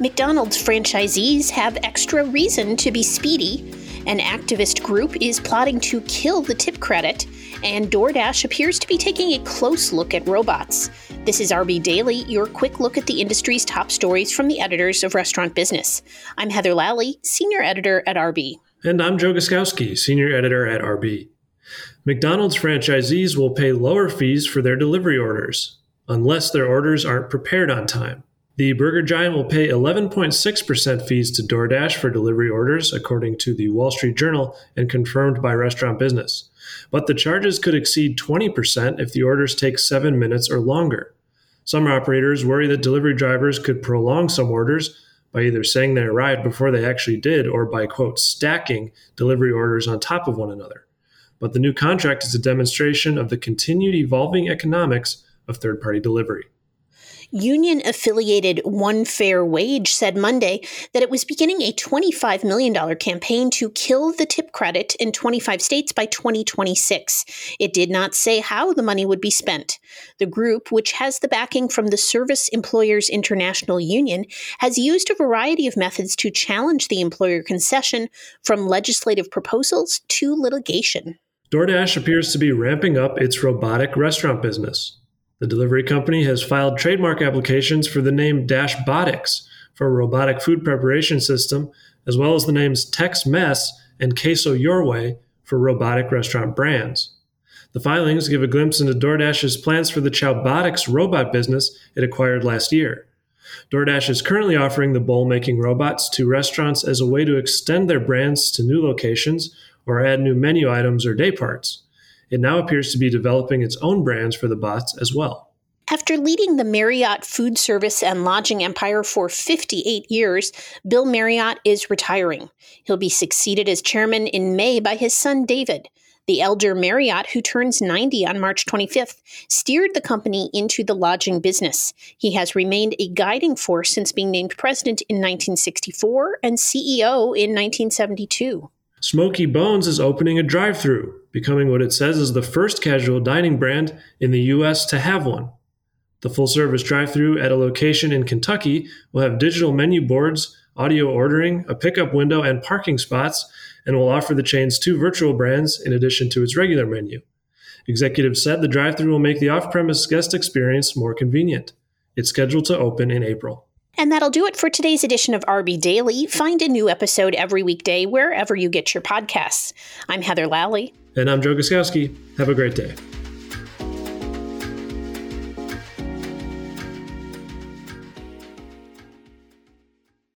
McDonald's franchisees have extra reason to be speedy. An activist group is plotting to kill the tip credit, and DoorDash appears to be taking a close look at robots. This is RB Daily, your quick look at the industry's top stories from the editors of Restaurant Business. I'm Heather Lally, senior editor at RB. And I'm Joe Guszkowski, senior editor at RB. McDonald's franchisees will pay lower fees for their delivery orders, unless their orders aren't prepared on time. The burger giant will pay 11.6% fees to DoorDash for delivery orders, according to the Wall Street Journal and confirmed by Restaurant Business. But the charges could exceed 20% if the orders take seven minutes or longer. Some operators worry that delivery drivers could prolong some orders by either saying they arrived before they actually did or by, quote, stacking delivery orders on top of one another. But the new contract is a demonstration of the continued evolving economics of third party delivery. Union affiliated One Fair Wage said Monday that it was beginning a $25 million campaign to kill the tip credit in 25 states by 2026. It did not say how the money would be spent. The group, which has the backing from the Service Employers International Union, has used a variety of methods to challenge the employer concession, from legislative proposals to litigation. DoorDash appears to be ramping up its robotic restaurant business. The delivery company has filed trademark applications for the name Dashbotics for a robotic food preparation system, as well as the names Tex Mess and Queso Your Way for robotic restaurant brands. The filings give a glimpse into DoorDash's plans for the Chowbotics robot business it acquired last year. DoorDash is currently offering the bowl making robots to restaurants as a way to extend their brands to new locations or add new menu items or day parts it now appears to be developing its own brands for the bots as well. After leading the Marriott food service and lodging empire for 58 years, Bill Marriott is retiring. He'll be succeeded as chairman in May by his son David. The elder Marriott, who turns 90 on March 25th, steered the company into the lodging business. He has remained a guiding force since being named president in 1964 and CEO in 1972. Smokey Bones is opening a drive through, becoming what it says is the first casual dining brand in the U.S. to have one. The full service drive through at a location in Kentucky will have digital menu boards, audio ordering, a pickup window, and parking spots, and will offer the chain's two virtual brands in addition to its regular menu. Executives said the drive through will make the off premise guest experience more convenient. It's scheduled to open in April. And that'll do it for today's edition of RB Daily. Find a new episode every weekday wherever you get your podcasts. I'm Heather Lally. And I'm Joe Guszkowski. Have a great day.